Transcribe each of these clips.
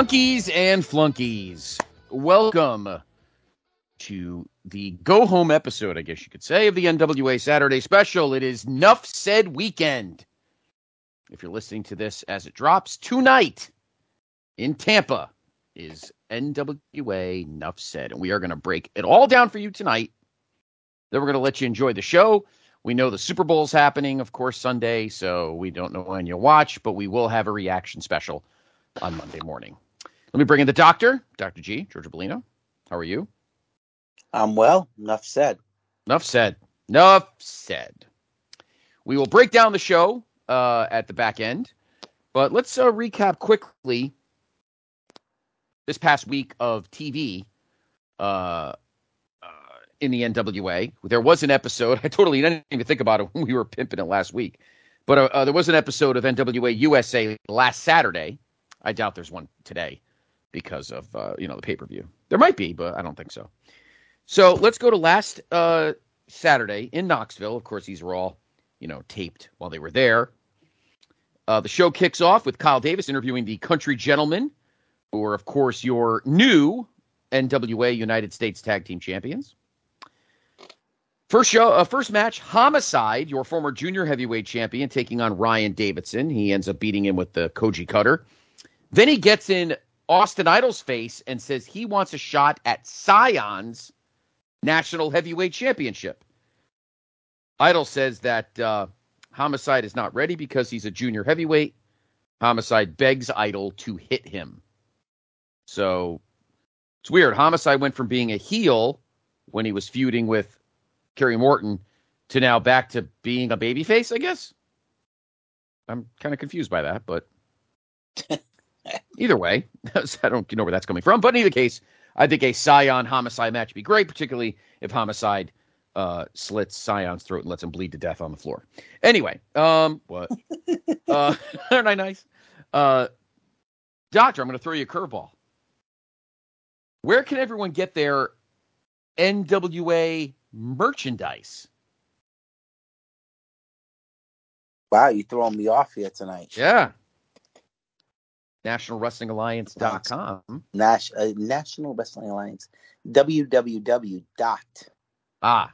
Junkies and flunkies, welcome to the go home episode, I guess you could say, of the NWA Saturday special. It is Nuff Said Weekend. If you're listening to this as it drops tonight in Tampa is NWA Nuff Said. And we are going to break it all down for you tonight. Then we're going to let you enjoy the show. We know the Super Bowl's happening, of course, Sunday, so we don't know when you'll watch, but we will have a reaction special on Monday morning. Let me bring in the doctor, Dr. G, Georgia Bellino. How are you? I'm well, enough said. Enough said. Enough said. We will break down the show uh, at the back end, but let's uh, recap quickly this past week of TV uh, uh, in the NWA. There was an episode. I totally didn't even think about it when we were pimping it last week, but uh, uh, there was an episode of NWA USA last Saturday. I doubt there's one today because of uh, you know the pay per view. There might be, but I don't think so. So let's go to last uh, Saturday in Knoxville. Of course, these were all, you know, taped while they were there. Uh, the show kicks off with Kyle Davis interviewing the Country Gentlemen, who are, of course, your new NWA United States Tag Team Champions. First show, uh, first match, Homicide, your former junior heavyweight champion, taking on Ryan Davidson. He ends up beating him with the Koji Cutter. Then he gets in Austin Idol's face and says he wants a shot at Cyon's National Heavyweight Championship. Idol says that uh, Homicide is not ready because he's a junior heavyweight. Homicide begs Idol to hit him. So it's weird. Homicide went from being a heel when he was feuding with Kerry Morton to now back to being a babyface, I guess. I'm kind of confused by that, but either way, I don't know where that's coming from. But in either case, I think a Cyon Homicide match would be great, particularly if Homicide uh, slits Cyon's throat and lets him bleed to death on the floor. Anyway, um, what? uh, aren't I nice? Uh, Doctor, I'm going to throw you a curveball. Where can everyone get their NWA merchandise? Wow, you throwing me off here tonight. Yeah. NationalWrestlingAlliance.com. Nash, uh, National Wrestling Alliance. www dot Ah,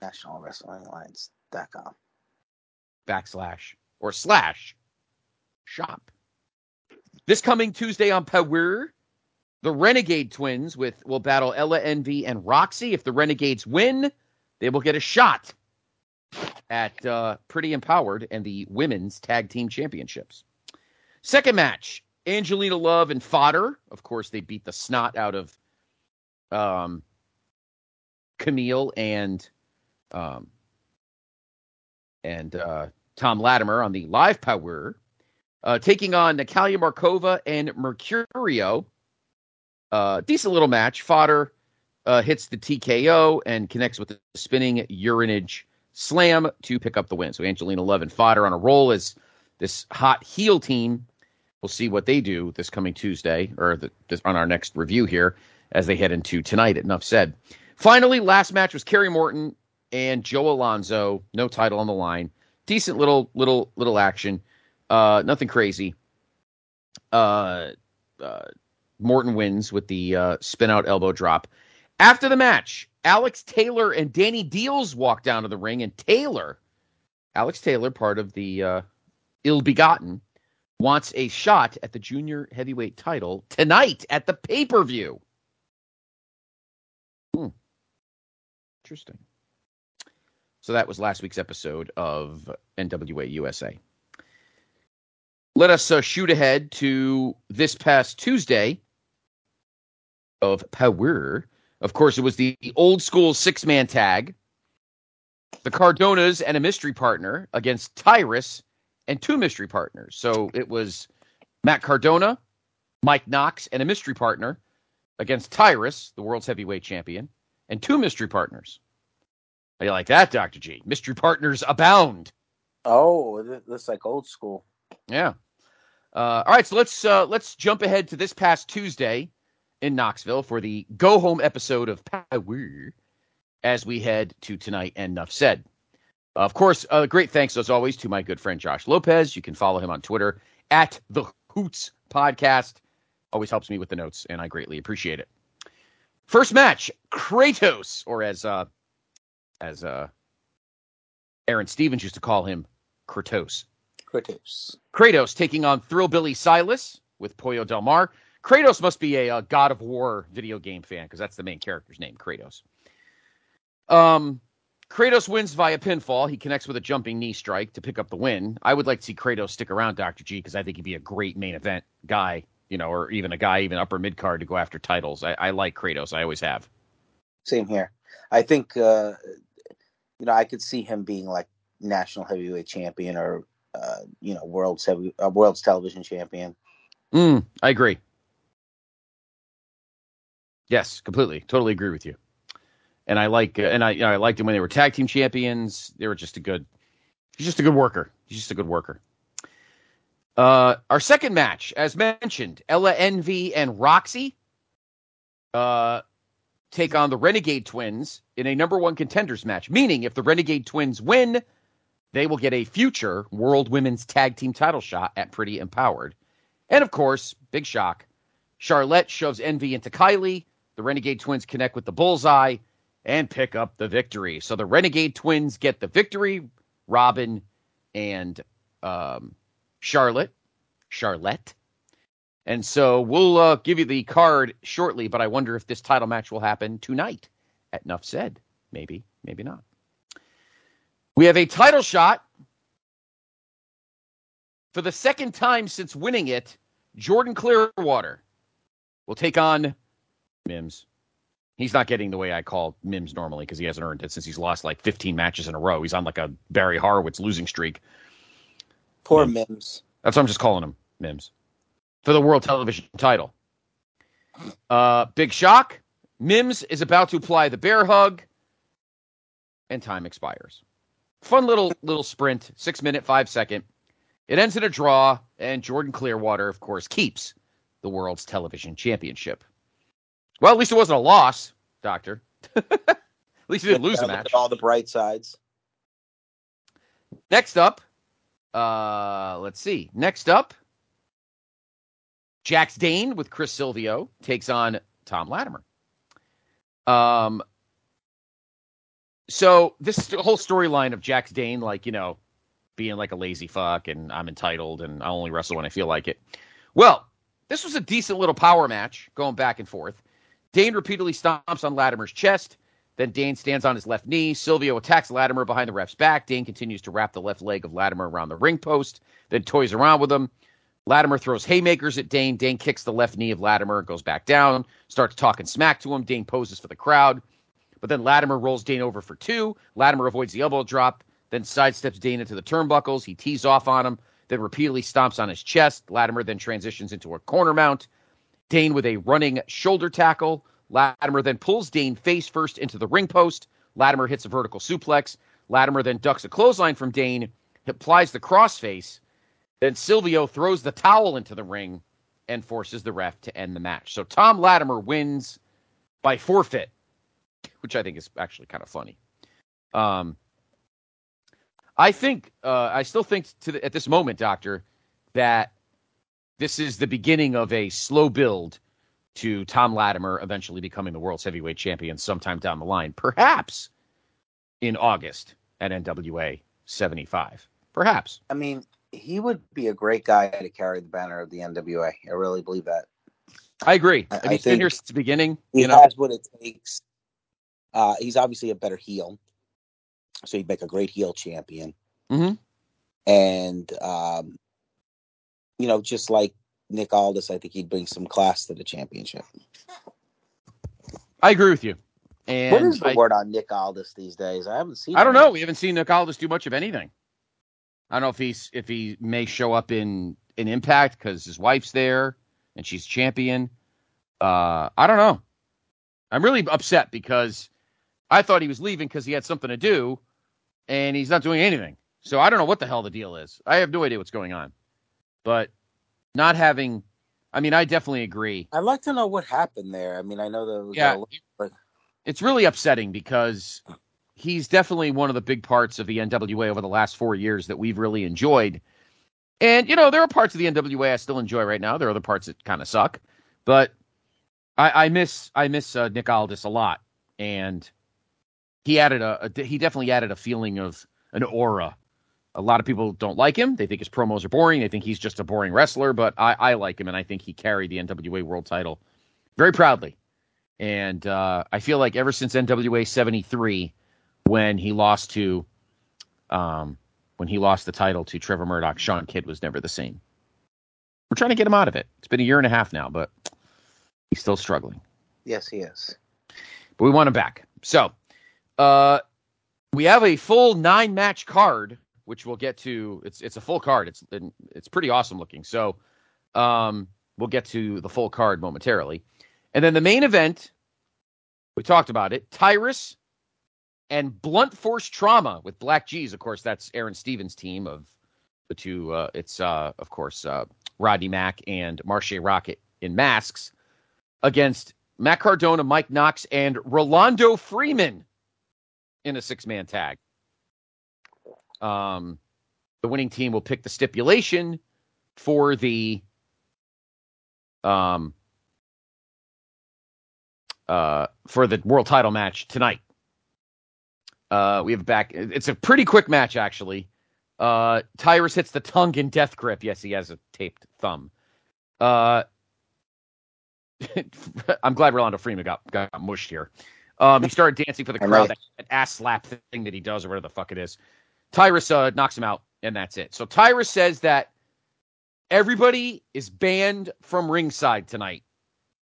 National Wrestling Alliance dot com. backslash or slash shop. This coming Tuesday on Power, the Renegade Twins with will battle Ella Envy and Roxy. If the Renegades win, they will get a shot at uh, Pretty Empowered and the Women's Tag Team Championships. Second match, Angelina Love and Fodder. Of course, they beat the snot out of um, Kamille and um, and uh, Tom Latimer on the live power, uh, taking on Natalia Markova and Mercurio. Uh, decent little match. Fodder uh, hits the TKO and connects with the spinning uranage slam to pick up the win. So Angelina Love and Fodder on a roll as this hot heel team. We'll see what they do this coming Tuesday or the, this, on our next review here as they head into tonight. Enough said. Finally, last match was Kerry Morton and Joe Alonzo. No title on the line. Decent little little little action. Uh, nothing crazy. Uh, uh, Morton wins with the uh, spin out elbow drop. After the match, Alex Taylor and Danny Deals walk down to the ring, and Taylor, Alex Taylor, part of the uh, Ill Begotten, wants a shot at the junior heavyweight title tonight at the pay per view. Hmm. Interesting. So that was last week's episode of NWA USA. Let us uh, shoot ahead to this past Tuesday of Power. Of course, it was the old school six man tag. The Cardonas and a mystery partner against Tyrus and two mystery partners. So it was Matt Cardona, Mike Knox, and a mystery partner against Tyrus, the world's heavyweight champion, and two mystery partners. How you like that, Dr. G? Mystery partners abound. Oh, th- this like old school. Yeah. Uh, all right, so let's uh, let's jump ahead to this past Tuesday in Knoxville for the go home episode of Power as we head to tonight and enough said. Of course, uh, great thanks as always to my good friend Josh Lopez. You can follow him on Twitter at the Hoots Podcast. Always helps me with the notes, and I greatly appreciate it. First match, Kratos, or as uh, as uh, Aron Stevens used to call him, Kratos. Kratos. Kratos taking on Thrillbilly Silas with Pollo Del Mar. Kratos must be a, uh God of War video game fan because that's the main character's name, Kratos. Um, Kratos wins via pinfall. He connects with a jumping knee strike to pick up the win. I would like to see Kratos stick around, Dr. G, because I think he'd be a great main event guy, you know, or even a guy, even upper mid card to go after titles. I, I like Kratos. I always have. Same here. I think uh, you know I could see him being like national heavyweight champion or uh, you know world's heavy uh, world's television champion. Mm, I agree. Yes, completely, totally agree with you. And I like, and I, you know, I liked him when they were tag team champions. They were just a good. He's just a good worker. He's just a good worker. Uh, our second match, as mentioned, Ella Envy and Roxy, uh, take on the Renegade Twins in a number one contenders match. Meaning, if the Renegade Twins win, they will get a future World Women's Tag Team title shot at Pretty Empowered. And of course, big shock, Charlotte shoves Envy into Kylie. The Renegade Twins connect with the Bullseye and pick up the victory. So the Renegade Twins get the victory. Robin and um, Charlotte, Charlotte. And so we'll uh, give you the card shortly, but I wonder if this title match will happen tonight at Nuff Said. Maybe, maybe not. We have a title shot for the second time since winning it. Jordan Clearwater will take on Mims. He's not getting the way I call Mims normally because he hasn't earned it since he's lost like 15 matches in a row. He's on like a Barry Horowitz losing streak. Poor Mims. Mims. That's what I'm just calling him, Mims, for the world television title. Uh, big shock. Mims is about to apply the bear hug, and time expires. Fun little little sprint, six minute, five second. It ends in a draw, and Jordan Clearwater, of course, keeps the world's television championship. Well, at least it wasn't a loss, Doctor. at least you didn't lose the match. at all the bright sides. Next up, uh, let's see. Next up, Jax Dane with Chris Silvio takes on Tom Latimer. Um, so this whole storyline of Jax Dane, like you know, being like a lazy fuck and I'm entitled and I only wrestle when I feel like it. Well, this was a decent little power match going back and forth. Dane repeatedly stomps on Latimer's chest. Then Dane stands on his left knee. Silvio attacks Latimer behind the ref's back. Dane continues to wrap the left leg of Latimer around the ring post, then toys around with him. Latimer throws haymakers at Dane. Dane kicks the left knee of Latimer, goes back down, starts talking smack to him. Dane poses for the crowd. But then Latimer rolls Dane over for two. Latimer avoids the elbow drop, then sidesteps Dane into the turnbuckles. He tees off on him, then repeatedly stomps on his chest. Latimer then transitions into a corner mount. Dane with a running shoulder tackle. Latimer then pulls Dane face first into the ring post. Latimer hits a vertical suplex. Latimer then ducks a clothesline from Dane, applies the crossface. Then Silvio throws the towel into the ring and forces the ref to end the match. So Tom Latimer wins by forfeit, which I think is actually kind of funny. Um, I think uh, I still think to the, at this moment, Doctor, that this is the beginning of a slow build to Tom Latimer eventually becoming the world's heavyweight champion sometime down the line, perhaps in August at NWA 75. Perhaps. I mean, he would be a great guy to carry the banner of the NWA. I really believe that. I agree. I- I you been think here since the beginning? He You know, has what it takes. Uh, he's obviously a better heel. So he'd make a great heel champion. Mhm. And um, you know, just like Nick Aldis, I think he'd bring some class to the championship. I agree with you. And what is the I, word on Nick Aldis these days? I haven't seen. I don't him. know. We haven't seen Nick Aldis do much of anything. I don't know if he's if he may show up in in Impact because his wife's there and she's champion. Uh, I don't know. I'm really upset because I thought he was leaving because he had something to do, and he's not doing anything. So I don't know what the hell the deal is. I have no idea what's going on. But not having, I mean, I definitely agree. I'd like to know what happened there. I mean, I know that. Yeah, a- but- it's really upsetting because he's definitely one of the big parts of the NWA over the last four years that we've really enjoyed. And you know, there are parts of the NWA I still enjoy right now. There are other parts that kind of suck, but I, I miss I miss uh, Nick Aldis a lot, and he added a, a he definitely added a feeling of an aura. A lot of people don't like him. They think his promos are boring. They think he's just a boring wrestler, but I, I like him, and I think he carried the NWA World Title very proudly. And uh, I feel like ever since NWA 73, when he lost to, um, when he lost the title to Trevor Murdoch, Sean Kidd was never the same. We're trying to get him out of it. It's been a year and a half now, but he's still struggling. yes, he is. But we want him back. So, uh, we have a full nine match card, which we'll get to. It's it's a full card. It's it's pretty awesome looking. So, um, we'll get to the full card momentarily, and then the main event. We talked about it. Tyrus and Blunt Force Trauma with Black G's. Of course, that's Aron Stevens' team of the two. Uh, it's uh, of course uh, Rodney Mack and Marshe Rockett in masks against Matt Cardona, Mike Knox, and Rolando Freeman in a six man tag. Um, the winning team will pick the stipulation for the um uh for the world title match tonight. Uh, we have back. It's a pretty quick match actually. Uh, Tyrus hits the tongue in death grip. Yes, he has a taped thumb. Uh, I'm glad Rolando Freeman got got mushed here. Um, he started dancing for the crowd. know. That, that ass slap thing that he does, or whatever the fuck it is. Tyrus uh, knocks him out, and that's it. So Tyrus says that everybody is banned from ringside tonight.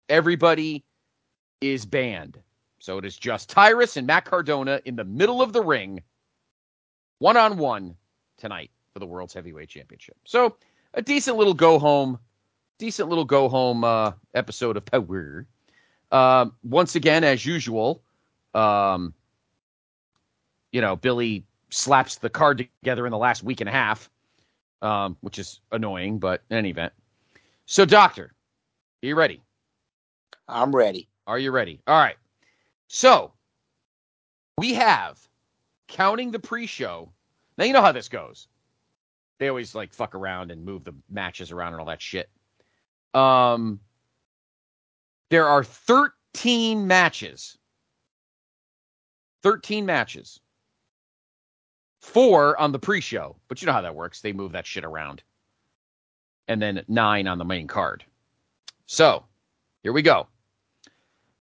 Everybody is banned. So it is just Tyrus and Matt Cardona in the middle of the ring, one on one tonight for the World's Heavyweight Championship. So a decent little go home, decent little go home uh, episode of Power. Um, once again, as usual, um, you know, Billy slaps the card together in the last week and a half, um, which is annoying, but in any event. So, Doctor, are you ready? I'm ready. Are you ready? All right. So, we have counting the pre-show. Now you know how this goes. They always like fuck around and move the matches around and all that shit. Um there are 13 matches. 13 matches. 4 on the pre-show, but you know how that works. They move that shit around. And then 9 on the main card. So, here we go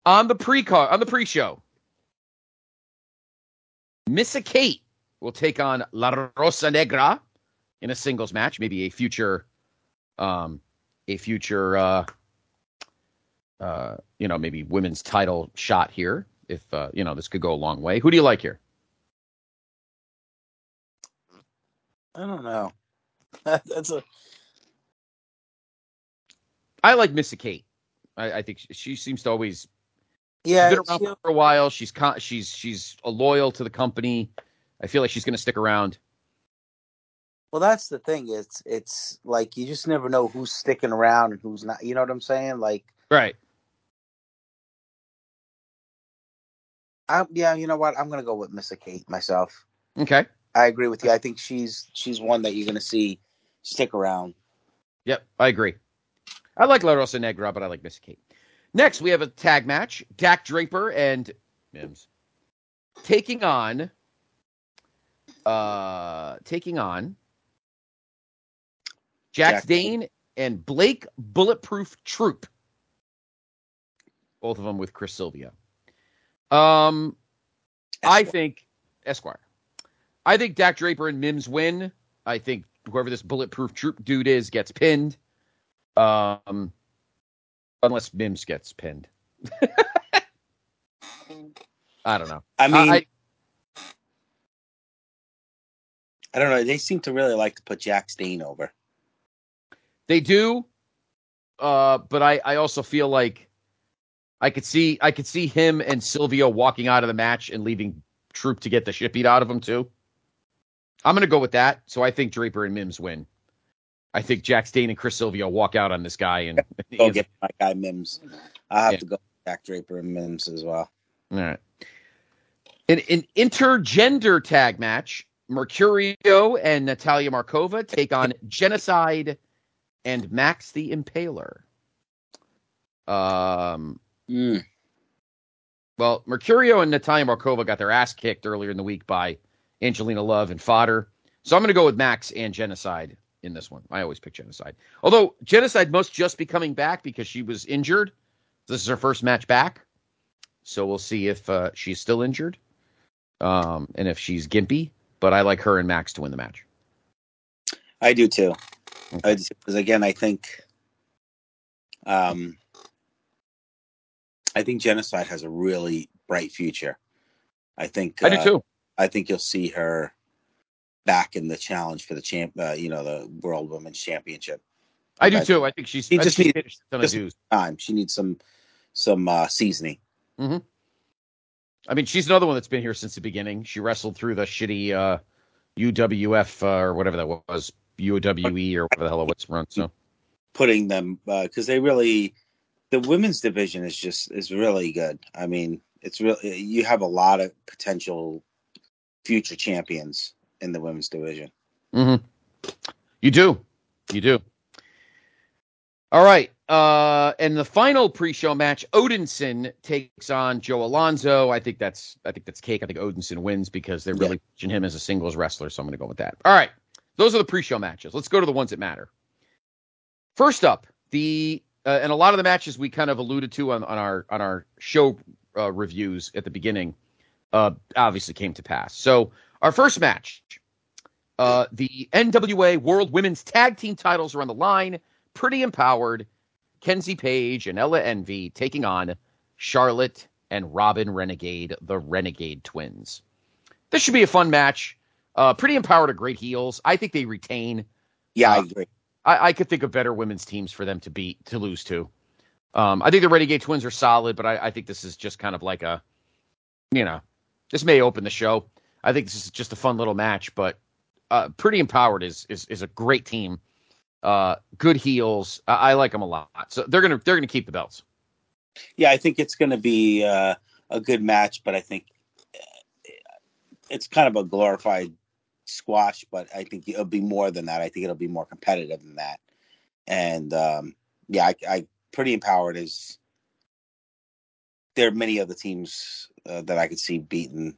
on the pre card on the pre show. Missa Kate will take on La Rosa Negra in a singles match, maybe a future, um, a future, uh, uh, you know, maybe women's title shot here. If uh, you know, this could go a long way. Who do you like here? I don't know. That's a I like Missa Kate. I, I think she, she seems to always yeah. been around she- for a while. She's con- she's she's a loyal to the company. I feel like she's going to stick around. well, that's the thing. It's it's like you just never know who's sticking around and who's not. You know what I'm saying? Like, Right. I, yeah, you know what? I'm gonna go with Missa Kate myself. Okay. I agree with you. I think she's she's one that you're gonna see stick around. Yep, I agree. I like La Rosa Negra, but I like Missy Kate. Next, we have a tag match: Dak Draper and Mims taking on, uh, taking on Jax Jack- Dane and Blake Bulletproof Troop. Both of them with Chris Silvio. Um, I think Esquire. I think Dak Draper and Mims win. I think whoever this bulletproof troop dude is gets pinned. Um, unless Mims gets pinned. I don't know. I mean, I- I, don't know. They seem to really like to put Jax Dane over. They do, uh, but I, I also feel like I could see I could see him and Silvio walking out of the match and leaving Troop to get the shit beat out of him too. I'm gonna go with that. So I think Draper and Mims win. I think Jax Dane and Chris Silvio walk out on this guy and Go get my guy Mims. I have Yeah. to go with Jack Draper and Mims as well. All right. In an intergender tag match, Mercurio and Natalia Markova take on Jennacide and Max the Impaler. Um, Mm. well, Mercurio and Natalia Markova got their ass kicked earlier in the week by Angelina Love and Fodder. So I'm going to go with Max and Jennacide in this one. I always pick Jennacide. Although Jennacide must just be coming back because she was injured. This is her first match back. So we'll see if uh, she's still injured um, and if she's gimpy. But I like her and Max to win the match. I do too. Okay. Because again, I think, um, I think Jennacide has a really bright future. I think I do uh, too. I think you'll see her back in the challenge for the champ. Uh, you know, the World Women's Championship. I do too. I think she's. He I think just she's need- hit a just- Time she needs some some uh, seasoning. I mean, she's another one that's been here since the beginning. She wrestled through the shitty uh, UWF uh, or whatever that was, UWE or whatever the hell it was run. So Putting them because they really the women's division is just is really good. I mean, it's really you have a lot of potential future champions in the women's division. Mhm. you do, you do. All right, uh, and the final pre-show match, Odinson takes on Joe Alonzo. I think that's I think that's cake. I think Odinson wins because they're really pushing him as a singles wrestler. So I'm going to go with that. All right, those are the pre-show matches. Let's go to the ones that matter. First up, the uh, and a lot of the matches we kind of alluded to on, on our on our show uh, reviews at the beginning, uh, obviously came to pass. So our first match, uh, the NWA World Women's Tag Team titles are on the line. Pretty empowered, Kenzie Paige and Ella Envy taking on Charlotte and Robin Renegade, the Renegade Twins. This should be a fun match. Uh, pretty empowered are great heels. I think they retain. Yeah, I Uh, agree. I, I could think of better women's teams for them to beat to lose to. Um, I think the Renegade Twins are solid, but I, I think this is just kind of like a, you know, this may open the show. I think this is just a fun little match, but uh, pretty empowered is is is a great team. Uh, good heels. I, I like them a lot. So they're gonna they're gonna keep the belts. Yeah, I think it's to be uh, a good match, but I think uh, it's kind of a glorified squash. But I think it'll be more than that. I think it'll be more competitive than that. And um, yeah, I, I pretty empowered is. There are many other teams uh, that I could see beating,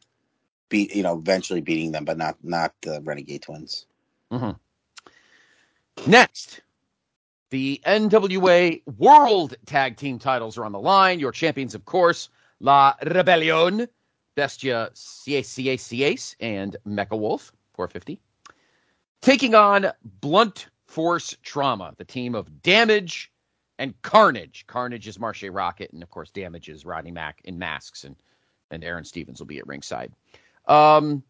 beat you know, eventually beating them, but not not the Renegade Twins. Next, the NWA World Tag Team titles are on the line. Your champions, of course, La Rebellion, Bestia CACACACE, and Mecha Wolf, 450. Taking on Blunt Force Trauma, the team of Damage and Carnage. Carnage is Marshe Rockett, and of course, Damage is Rodney Mack in masks, and, and Aron Stevens will be at ringside. Um,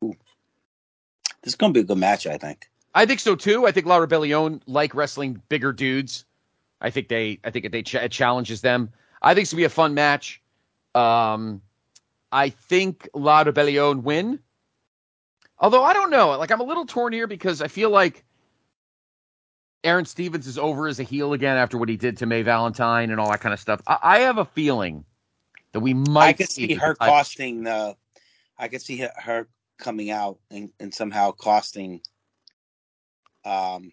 This is going to be a good match, I think. I think so too. I think La Rebellion like wrestling bigger dudes. I think they, I think they ch- it challenges them. I think it's gonna be a fun match. Um, I think La Rebellion win. Although I don't know, like I'm a little torn here because I feel like Aron Stevens is over as a heel again after what he did to May Valentine and all that kind of stuff. I, I have a feeling that we might. I could see her the- costing the. I could see her- her coming out and, and somehow costing. Um.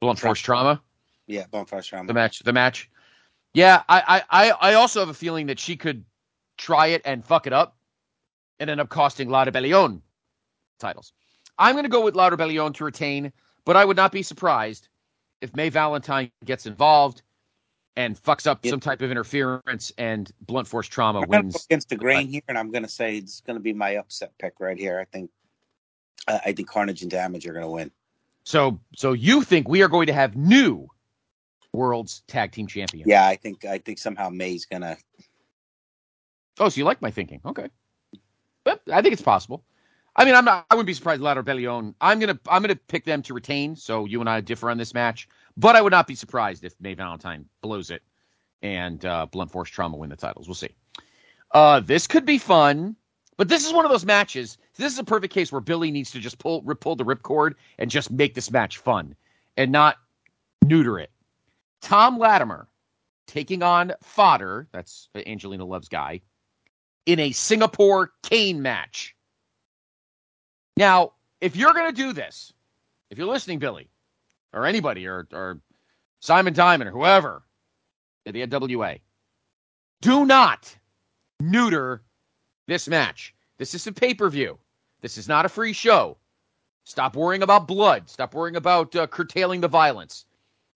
blunt force trauma. Yeah, blunt force Trauma. the match the match yeah I, I i i also have a feeling that she could try it and fuck it up and end up costing la rebellion titles i'm going to go with la rebellion to retain but i would not be surprised if may valentine gets involved and fucks up some type of interference, and blunt force trauma I'm wins. against the grain here, and I'm going to say it's going to be my upset pick right here. I think, uh, I think Carnage and Damage are going to win. So, so you think we are going to have new world's tag team champions? Yeah, I think I think somehow May's going to. Oh, so you like my thinking? Okay, but I think it's possible. I mean, I'm not. I wouldn't be surprised. La Rebellion. I'm gonna. I'm gonna pick them to retain. So you and I differ on this match, but I would not be surprised if May Valentine blows it and uh, Blunt Force Trauma win the titles. We'll see. Uh, this could be fun, but this is one of those matches. This is a perfect case where Billy needs to just pull rip, pull the ripcord and just make this match fun and not neuter it. Tom Latimer taking on Fodder. That's Angelina Love's guy in a Singapore cane match. Now, if you're going to do this, if you're listening, Billy, or anybody, or, or Simon Diamond, or whoever at the NWA, do not neuter this match. This is a pay per view. This is not a free show. Stop worrying about blood. Stop worrying about uh, curtailing the violence.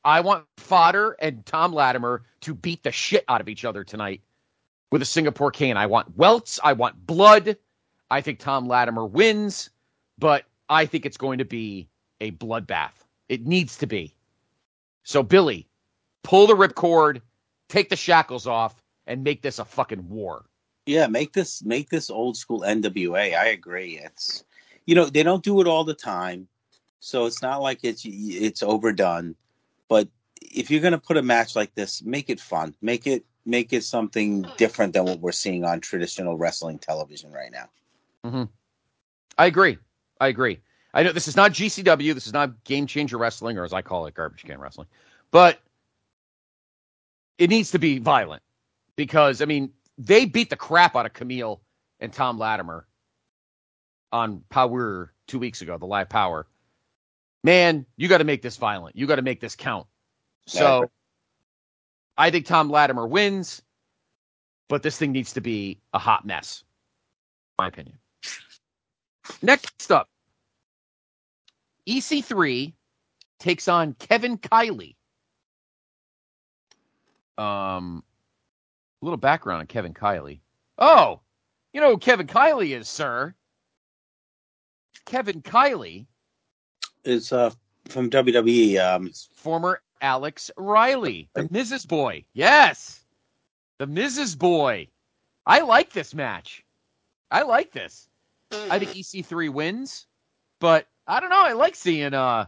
I want Fodder and Tom Latimer to beat the shit out of each other tonight with a Singapore cane. I want welts. I want blood. I think Tom Latimer wins, but I think it's going to be a bloodbath. It needs to be. So, Billy, pull the ripcord, take the shackles off, and make this a fucking war. Yeah, make this make this old school NWA. I agree. It's you know they don't do it all the time, so it's not like it's it's overdone. But if you're gonna put a match like this, make it fun. Make it make it something different than what we're seeing on traditional wrestling television right now. Mm-hmm. I agree. I agree. I know this is not GCW. This is not Game Changer Wrestling, or as I call it, Garbage Can Wrestling. But it needs to be violent because, I mean, they beat the crap out of Kamille and Tom Latimer on Power two weeks ago, the live Power. Man, you got to make this violent. You got to make this count. So I think Tom Latimer wins, but this thing needs to be a hot mess, in my opinion. Next up, EC3 takes on Kevin Kiley. Um, a little background on Kevin Kiley. Oh, you know who Kevin Kiley is, sir. Kevin Kiley is uh from WWE. Um, former Alex Riley, the Mrs. Boy. Yes, the Mrs. Boy. I like this match. I like this. I think EC3 wins, but I don't know. I like seeing uh,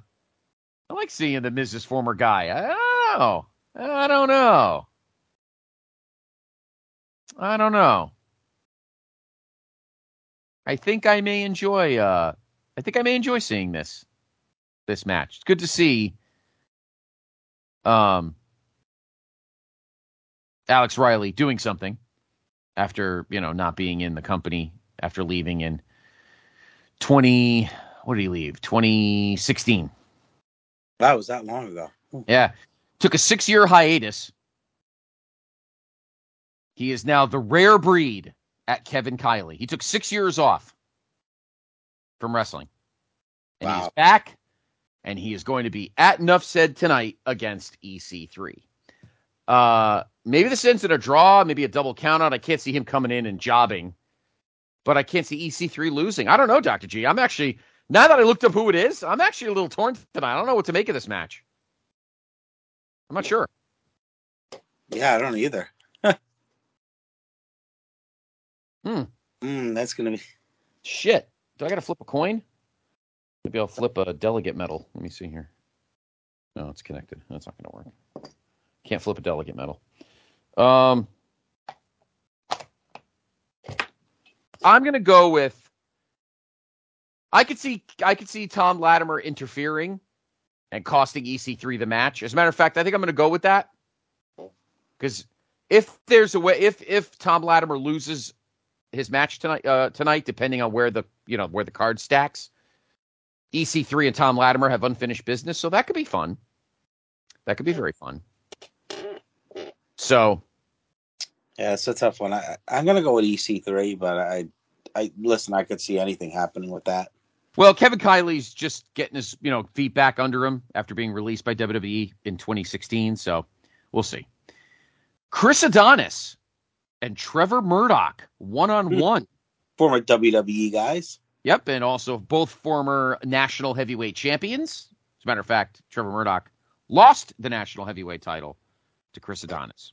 I like seeing the Mrs. former guy. I don't know. I don't know. I don't know. I think I may enjoy. Uh, I think I may enjoy seeing this this match. It's good to see. Um, Alex Riley doing something after you know not being in the company after leaving in 20 what did he leave? 2016 that was that long ago. yeah. Took a six year hiatus. He is now the rare breed at kevin kiley. He took six years off from wrestling. And he's back and he is going to be at enough said tonight against ec3 uh maybe this ends in a draw maybe a double count out i can't see him coming in and jobbing. But I can't see EC3 losing. I don't know, Dr. G. I'm actually, now that I looked up who it is, I'm actually a little torn tonight. I don't know what to make of this match. I'm not sure. Yeah, I don't either. Hmm. Mm, that's gonna be. Shit. Do I got to flip a coin? Maybe I'll flip a delegate medal. Let me see here. No, it's connected. That's not going to work. Can't flip a delegate medal. Um, I'm going to go with. I could see I could see Tom Latimer interfering and costing EC3 the match. As a matter of fact, I think I'm going to go with that because if there's a way, if if Tom Latimer loses his match tonight, uh, tonight, depending on where the you know where the card stacks, EC3 and Tom Latimer have unfinished business, so that could be fun. That could be very fun. So Yeah, it's a tough one. I, I'm gonna go with EC3, but I, I listen. I could see anything happening with that. Well, Kevin Kiley's just getting his, you know, feet back under him after being released by WWE in 2016. So we'll see. Chris Adonis and Trevor Murdoch one on one. Former WWE guys. Yep, and also both former national heavyweight champions. As a matter of fact, Trevor Murdoch lost the national heavyweight title to Chris Adonis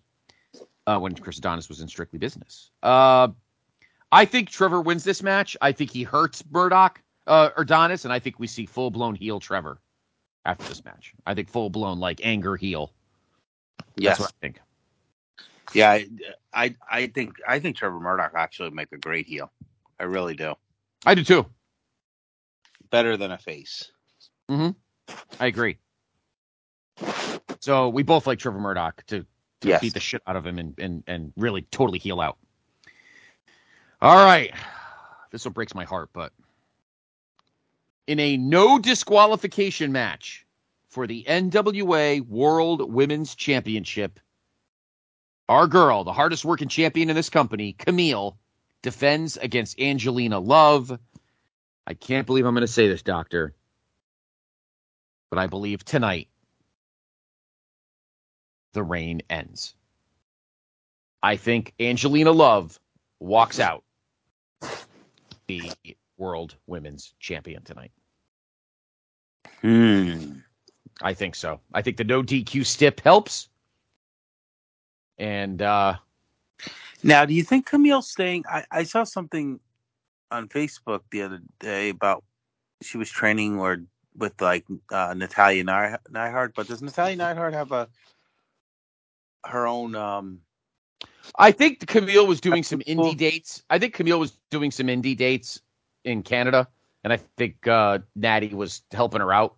uh, when Chris Adonis was in Strictly Business. Uh, I think Trevor wins this match. I think he hurts Murdoch uh, Adonis, and I think we see full blown heel Trevor after this match. I think full blown like anger heel. Yes. That's what I think. Yeah, I, I I think I think Trevor Murdoch actually would make a great heel. I really do. I do too. Better than a face. Mm-hmm. I agree. So we both like Trevor Murdoch to Yes. beat the shit out of him and, and, and really totally heal out. All right. This one breaks my heart, but in a no disqualification match for the NWA World Women's Championship, our girl, the hardest working champion in this company, Kamille, defends against Angelina Love. I can't believe I'm going to say this, Doctor, but I believe tonight the reign ends. I think Angelina Love walks out the World Women's Champion tonight. Hmm. I think so. I think the no DQ stip helps. And uh Now, do you think Kamille's staying? I, I saw something on Facebook the other day about she was training or with like uh, Natalia Neih- Neidhart, but does Natalia Neidhart have a her own? um I think Kamille was doing some indie dates. I think Kamille was doing some indie dates in Canada, and I think uh Natty was helping her out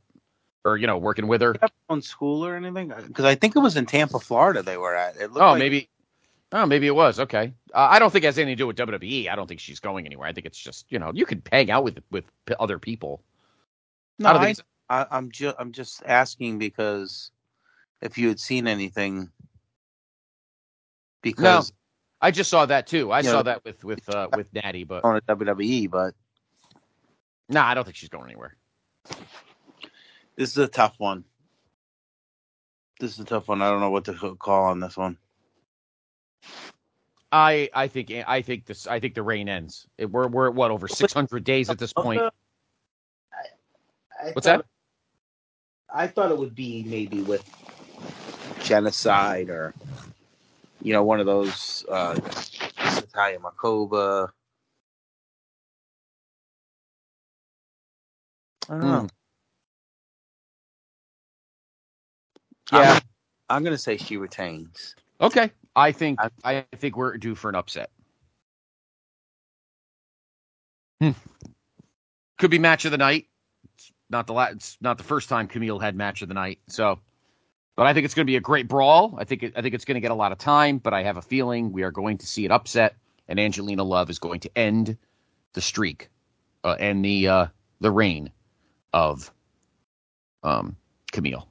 or you know working with her. own school or anything? Because I think it was in Tampa, Florida. They were at. It Oh, like- maybe. Oh, maybe it was okay. Uh, I don't think it has anything to do with WWE. I don't think she's going anywhere. I think it's just you know you could hang out with with p- other people. No, I, I, so. I I'm just I'm just asking because if you had seen anything, because I just saw that too. I saw that with with uh, with Natty, but on a WWE, but no, nah, I don't think she's going anywhere. this is a tough one. This is a tough one. I don't know what to call on this one. I I think I think this I think the rain ends. It, we're we're at what over six hundred days at this point. I, I What's thought- that? I thought it would be maybe with Jennacide or you know one of those uh Natalia Markova. I don't know. Hmm. Yeah. I'm, I'm gonna say she retains. Okay, I think I- I think we're due for an upset. Hmm. Could be match of the night. It's not the la- it's not the first time Kamille had match of the night. So, but I think it's going to be a great brawl. I think it, I think it's going to get a lot of time, but I have a feeling we are going to see it upset, and Angelina Love is going to end the streak, uh, and the uh, the reign of um, Kamille.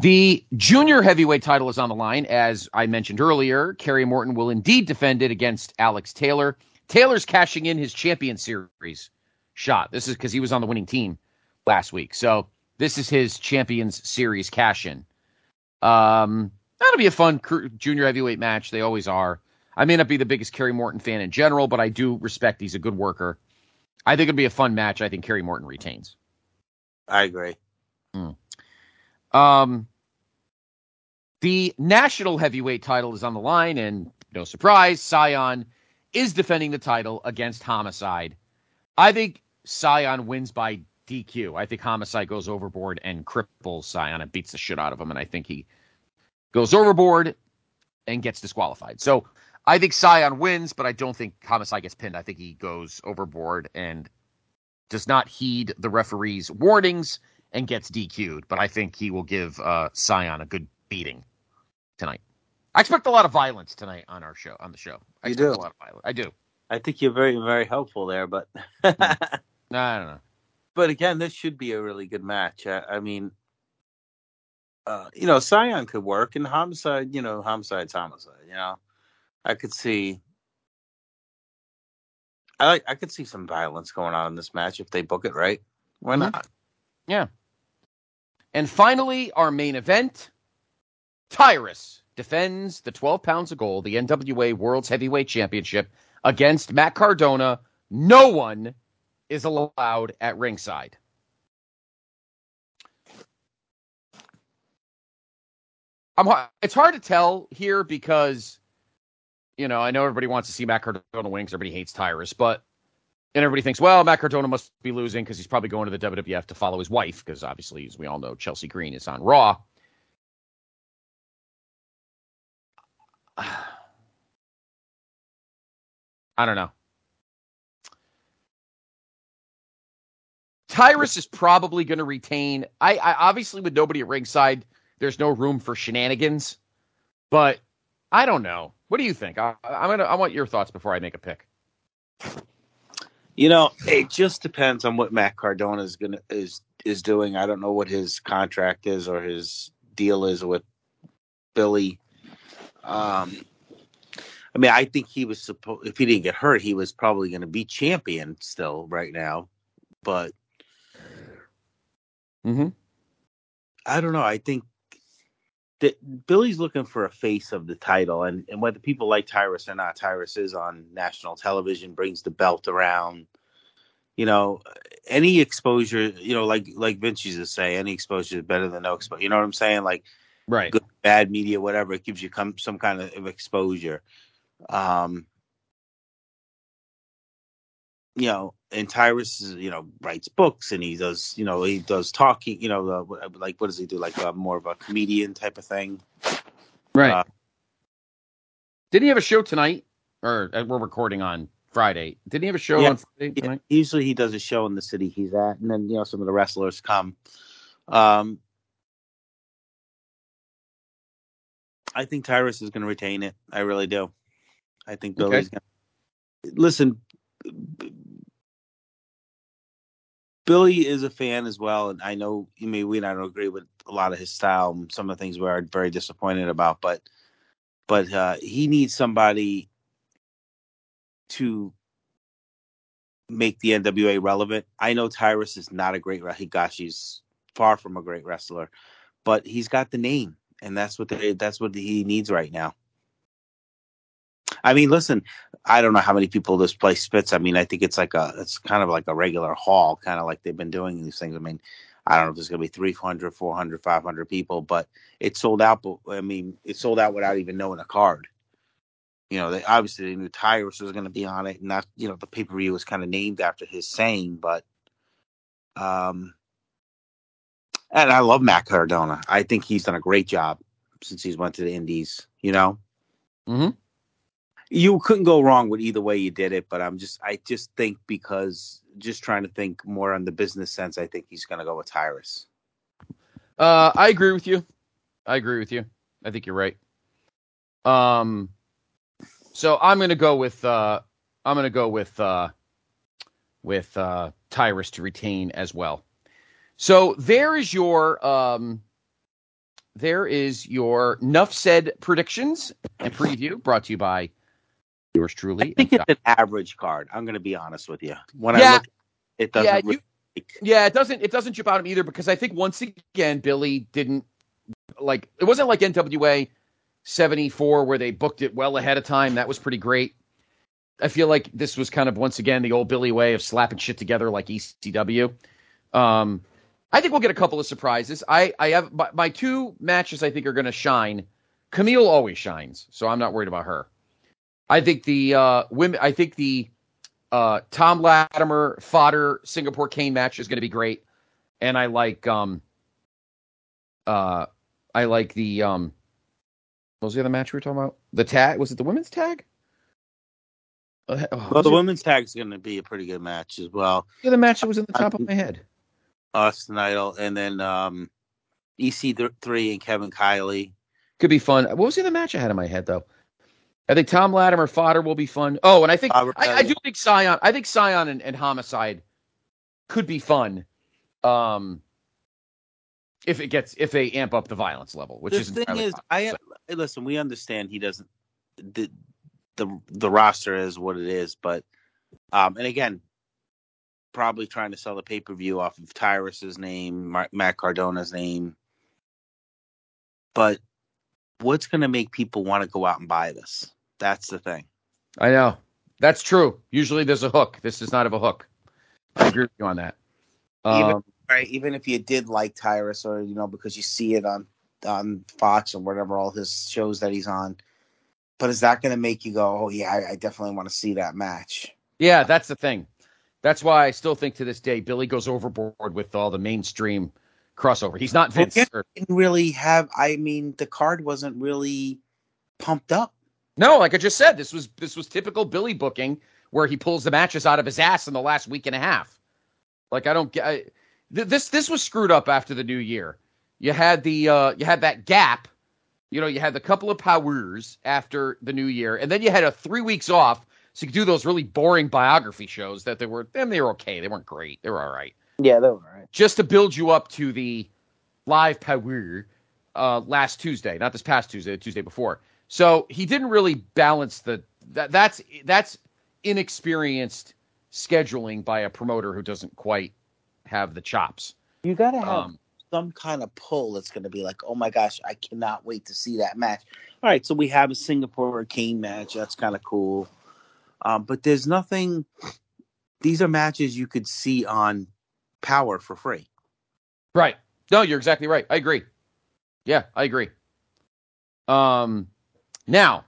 The junior heavyweight title is on the line. As I mentioned earlier, Kerry Morton will indeed defend it against Alex Taylor. Taylor's cashing in his champion series shot. This is because he was on the winning team last week. So this is his champions series cash in. Um, that'll be a fun junior heavyweight match. They always are. I may not be the biggest Kerry Morton fan in general, but I do respect he's a good worker. I think it'd be a fun match. I think Kerry Morton retains. I agree. Um, the national heavyweight title is on the line, and no surprise, Cyon is defending the title against Homicide. I think Cyon wins by DQ. I think Homicide goes overboard and cripples Cyon and beats the shit out of him, and I think he goes overboard and gets disqualified. So I think Cyon wins, but I don't think Homicide gets pinned. I think he goes overboard and does not heed the referee's warnings and gets DQ'd. But I think he will give uh, Cyon a good beating tonight. I expect a lot of violence tonight on our show. On the show, I You expect do? a lot of violence. I do. I think you're very very helpful there, but No, I don't know. but again, this should be a really good match. I, I mean, uh, you know, Cyon could work, and Homicide, you know, Homicide's Homicide. You know, I could see. I like. I could see some violence going on in this match if they book it right. Why Mhm. not? And finally, our main event: Tyrus defends the 12 pounds of gold, the NWA World's Heavyweight Championship, against Matt Cardona. No one is allowed at ringside. I'm, it's hard to tell here because, you know, I know everybody wants to see Matt Cardona win 'cause everybody hates Tyrus, but and everybody thinks, well, Matt Cardona must be losing because he's probably going to the WWF to follow his wife because obviously, as we all know, Chelsea Green is on Raw. I don't know. Tyrus is probably going to retain. I, I obviously with nobody at ringside, there's no room for shenanigans. But I don't know. What do you think? I, I'm gonna. I want your thoughts before I make a pick. You know, it just depends on what Matt Cardona is gonna is is doing. I don't know what his contract is or his deal is with Billy. Um, I mean, I think he was supposed. If he didn't get hurt, he was probably going to be champion still right now. But Mm-hmm. I don't know. I think that Billy's looking for a face of the title, and, and whether people like Tyrus or not, Tyrus is on national television, brings the belt around. You know, any exposure, you know, like like Vince used to say, any exposure is better than no exposure. You know what I'm saying? Like Right. good, bad media, whatever, it gives you come, some kind of exposure. Um, you know, and Tyrus, is, you know, writes books and he does, you know, he does talking, you know, uh, like what does he do? Like uh, more of a comedian type of thing. Right. Uh, Did he have a show tonight? Or uh, we're recording on Friday. Did he have a show Yeah. on Friday Yeah, tonight? usually he does a show in the city he's at, and then you know some of the wrestlers come. Um, I think Tyrus is going to retain it. I really do. I think Okay. Billy's going to listen. Billy is a fan as well, and I know you may we don't agree with a lot of his style. and Some of the things we are very disappointed about, but but uh, he needs somebody to make the NWA relevant. I know Tyrus is not a great wrestler. Higashi's far from a great wrestler, but he's got the name, and that's what they, that's what he needs right now. I mean, listen, I don't know how many people this place fits. I mean, I think it's like a it's kind of like a regular hall, kind of like they've been doing these things. I mean, I don't know if there's going to be 300, 400, 500 people, but it sold out. But I mean, it sold out without even knowing a card. You know, they obviously they knew Tyrus was going to be on it, and that you know the pay per view was kind of named after his saying. But, um, and I love Matt Cardona. I think he's done a great job since he's went to the Indies. You know, Mm-hmm. You couldn't go wrong with either way you did it. But I'm just, I just think because just trying to think more on the business sense, I think he's going to go with Tyrus. Uh, I agree with you. I agree with you. I think you're right. Um, so I'm gonna go with uh, I'm gonna go with uh, with uh, Tyrus to retain as well. So there is your um, there is your Nuff said predictions and preview brought to you by yours truly. I think it's an average card. I'm going to be honest with you. When Yeah. I look, it doesn't. Yeah, really, Yeah, it doesn't it doesn't jump out at me either because I think once again Billy didn't like it wasn't like NWA 74 where they booked it well ahead of time. That was pretty great. I feel like this was kind of once again the old Billy way of slapping shit together like ECW. Um I think we'll get a couple of surprises. I I have my, my two matches I think are going to shine. Kamille always shines, so I'm not worried about her. I think the uh women I think the uh, Thom Latimer fodder Singapore Cane match is going to be great, and I like um uh I like the um what was the other match we were talking about? The tag was it the women's tag? Uh, oh, well, the it women's tag is going to be a pretty good match as well. the other match that was in the top of my head. Austin Idol, and then um, EC3 and Kevin Kiley. Could be fun. What was the other match I had in my head though? I think Thom Latimer fodder will be fun. Oh, and I think Uh, I, I do think Cyon. I think Cyon and, and Homicide could be fun. Um, if it gets if they amp up the violence level, which is the thing is, I hey, listen. We understand he doesn't. The, the the roster is what it is, but um, and again, probably trying to sell the pay per view off of Tyrus's name, Mar- Matt Cardona's name, but what's going to make people want to go out and buy this? That's the thing. I know. That's true. Usually there's a hook. This does not have a hook. I agree with you on that. Even- Um, Right. Even if you did like Tyrus or, you know, because you see it on, on Fox or whatever, all his shows that he's on. But is that going to make you go, oh, yeah, I, I definitely want to see that match? yeah, that's the thing. That's why I still think to this day Billy goes overboard with all the mainstream crossover. He's not Vince. Or- Didn't really have, I mean, the card wasn't really pumped up. No, like I just said, this was this was typical Billy booking where he pulls the matches out of his ass in the last week and a half. Like I don't get I, th- this. This was screwed up after the new year. You had the uh, you had that gap. You know, you had the couple of powers after the new year, and then you had a three weeks off, so you could do those really boring biography shows that they were. And they were okay. They weren't great. They were all right. Yeah, they were right. just to build you up to the live power uh, last Tuesday, not this past Tuesday, the Tuesday before. So he didn't really balance the that that's that's inexperienced scheduling by a promoter who doesn't quite have the chops. You got to have Um, some kind of pull that's going to be like, oh my gosh, I cannot wait to see that match. All right, so we have a Singapore Cane match. That's kind of cool. Um, but there's nothing. These are matches you could see on Power for free. right. No, you're exactly right. I agree. Yeah, I agree. Um, now,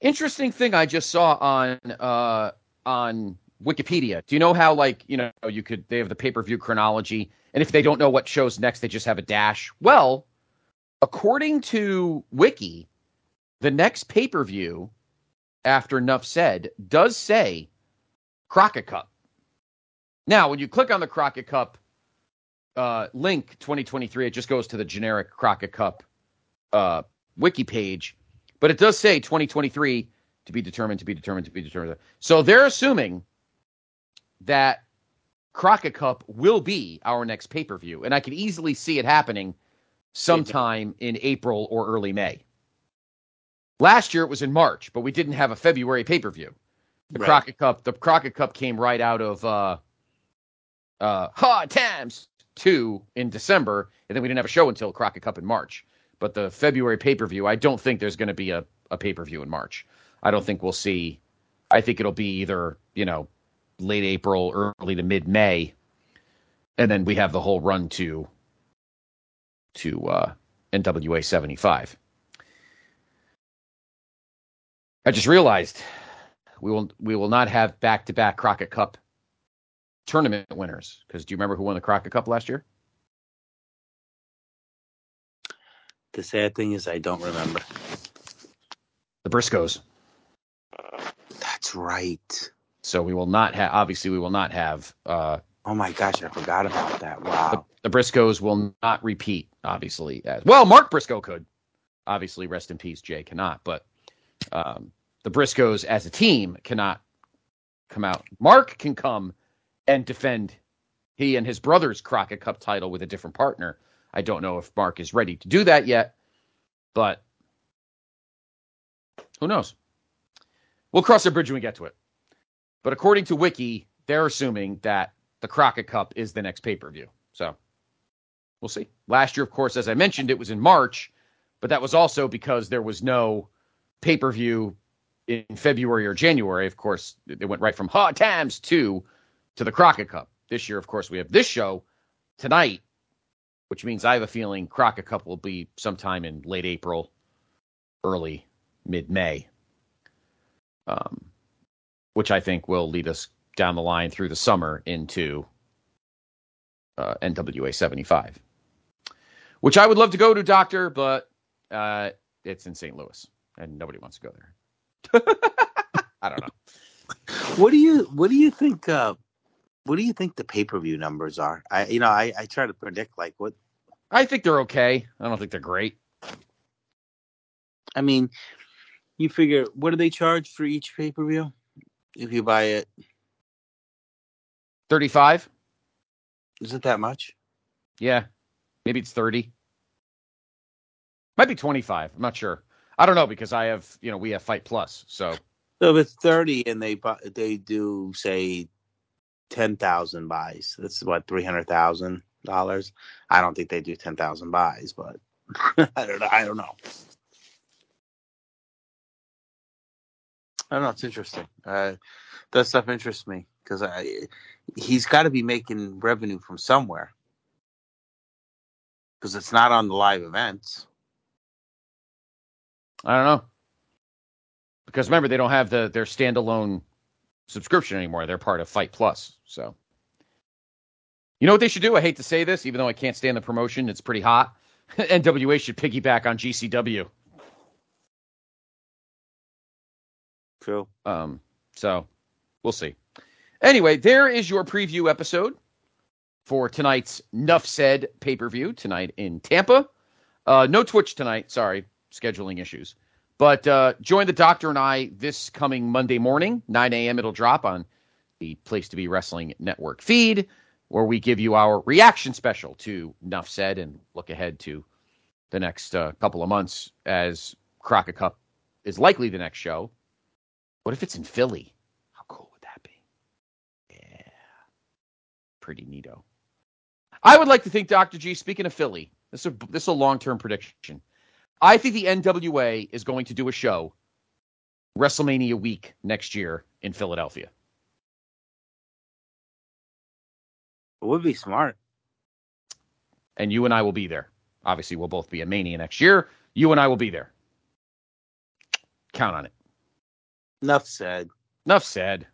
interesting thing I just saw on uh on Wikipedia. Do you know how like you know you could they have the pay per view chronology, and if they don't know what shows next, they just have a dash. Well, according to Wiki, the next pay per view after Nuff said does say Crockett Cup. Now, when you click on the Crockett Cup uh, link 2023, it just goes to the generic Crockett Cup uh, wiki page, but it does say 2023 to be determined, to be determined, to be determined. So they're assuming that Crockett Cup will be our next pay per view, and I could easily see it happening sometime in April or early May. Last year it was in March, but we didn't have a February pay per view. The Right. Crockett Cup, the Crockett Cup came right out of uh, uh, Hard Times two in December, and then we didn't have a show until Crockett Cup in March. But the February pay per view, I don't think there's going to be a, a pay per view in March. I don't think we'll see. I think it'll be either you know late April, early to mid May, and then we have the whole run to to uh, NWA 75. I just realized we will we will not have back to back Crockett Cup tournament winners because do you remember who won the Crockett Cup last year? The sad thing is, I don't remember. The Briscoes. That's right. So we will not have obviously we will not have uh, Oh my gosh, I forgot about that. Wow. the, the Briscoes will not repeat obviously as well. Mark Briscoe could obviously rest in peace. Jay cannot, but um, the Briscoes as a team cannot come out. Mark can come and defend he and his brother's Crockett Cup title with a different partner. I don't know if Mark is ready to do that yet, but who knows? We'll cross the bridge when we get to it. But according to Wiki, they're assuming that the Crockett Cup is the next pay per view. So we'll see. Last year, of course, as I mentioned, it was in March, but that was also because there was no pay per view in February or January. Of course, it went right from Hard Times 2 to the Crockett Cup. This year, of course, we have this show tonight, which means I have a feeling Crockett Cup will be sometime in late April, early mid May, um, which I think will lead us down the line through the summer into uh, NWA 75, which I would love to go to, Doctor, but uh, it's in St. Louis and nobody wants to go there. I don't know. What do you What do you think? Uh, what do you think the pay per view numbers are? I you know I, I try to predict like what I think they're okay. I don't think they're great. I mean. You figure what do they charge for each pay per view? If you buy it, 35? is it that much? Yeah. Maybe it's 30. Might be 25. I'm not sure. I don't know because I have, you know, we have FITE+. So, So if it's thirty and they they do say ten thousand buys, that's what three hundred thousand dollars. I don't think they do ten thousand buys, but I don't know. I don't know. I don't know. It's interesting. Uh, that stuff interests me because I he's got to be making revenue from somewhere because it's not on the live events. I don't know. Because remember, they don't have the their standalone subscription anymore. They're part of FITE+. So, you know what they should do? I hate to say this, even though I can't stand the promotion. It's pretty hot. NWA should piggyback on GCW. True. Um, so we'll see. Anyway, there is your preview episode for tonight's Nuff Said pay per view tonight in Tampa. Uh, no Twitch tonight. Sorry, scheduling issues. But uh, join the doctor and I this coming Monday morning, 9 a.m. It'll drop on the Place to Be Wrestling Network feed, where we give you our reaction special to Nuff Said and look ahead to the next uh, couple of months as Crockett Cup is likely the next show. What if it's in Philly? How cool would that be? Yeah. Pretty neato. I would like to think, Dr. G, speaking of Philly, this is a, this is a long term prediction. I think the NWA is going to do a show WrestleMania week next year in Philadelphia. It would be smart. And you and I will be there. Obviously, we'll both be at Mania next year. You and I will be there. Count on it. Enough said. Enough said.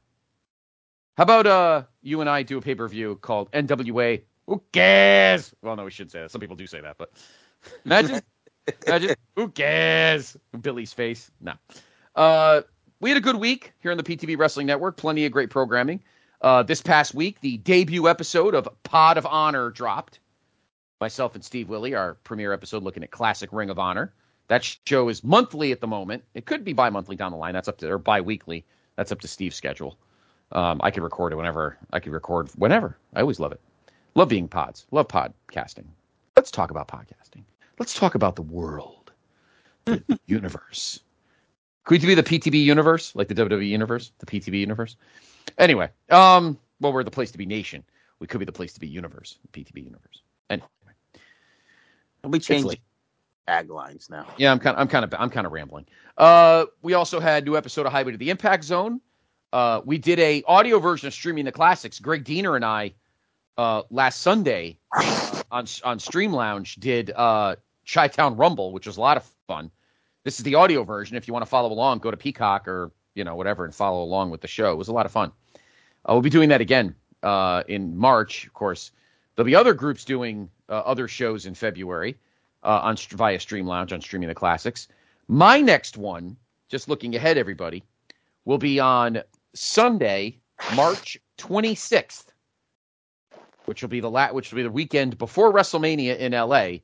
How about uh you and I do a pay per view called NWA? Who cares? Well, no, we shouldn't say that. Some people do say that, but imagine, imagine who cares? Billy's face. No. Uh, we had a good week here on the PTB Wrestling Network. Plenty of great programming. Uh, this past week, the debut episode of Pod of Honor dropped. Myself and Steve Willie, our premiere episode looking at classic Ring of Honor. That show is monthly at the moment. It could be bi-monthly down the line. That's up to or bi-weekly. That's up to Steve's schedule. Um, I could record it whenever. I could record whenever. I always love it. Love being pods. Love podcasting. Let's talk about podcasting. Let's talk about the world, the universe. Could we be the PTB universe, like the WWE universe, the PTB universe? Anyway, um, well, we're the place to be nation. We could be the place to be universe, PTB universe. Anyway, We changed taglines now. Yeah, I'm kind of, I'm kind of, I'm kind of rambling. Uh, we also had new episode of Highway to the Impact Zone. Uh, we did a audio version of streaming the classics. Greg Diener and I, uh, last Sunday uh, on on Stream Lounge did uh Chi Town Rumble, which was a lot of fun. This is the audio version. If you want to follow along, go to Peacock or you know whatever and follow along with the show. It was a lot of fun. Uh, we'll be doing that again uh, in March, of course. There'll be other groups doing uh, other shows in February uh, on via Stream Lounge on streaming the classics. My next one, just looking ahead, everybody, will be on Sunday, March 26th, which will be the la- which will be the weekend before WrestleMania in LA.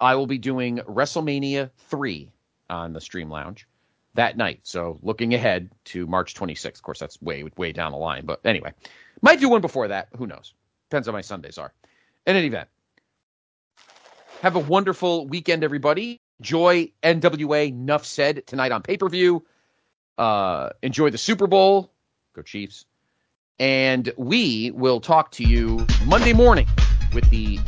I will be doing WrestleMania 3 on the Stream Lounge that night. So looking ahead to March 26th. Of course, that's way way down the line, but anyway, might do one before that. Who knows? Depends on my Sundays are. In any event, have a wonderful weekend, everybody. Enjoy NWA. Nuff said tonight on pay per view. Uh, enjoy the Super Bowl. Go Chiefs. And we will talk to you Monday morning with the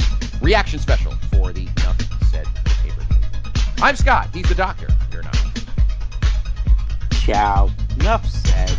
reaction special for the Nuff said pay per view. I'm Scott. He's the doctor. You're not. Ciao. Enough said.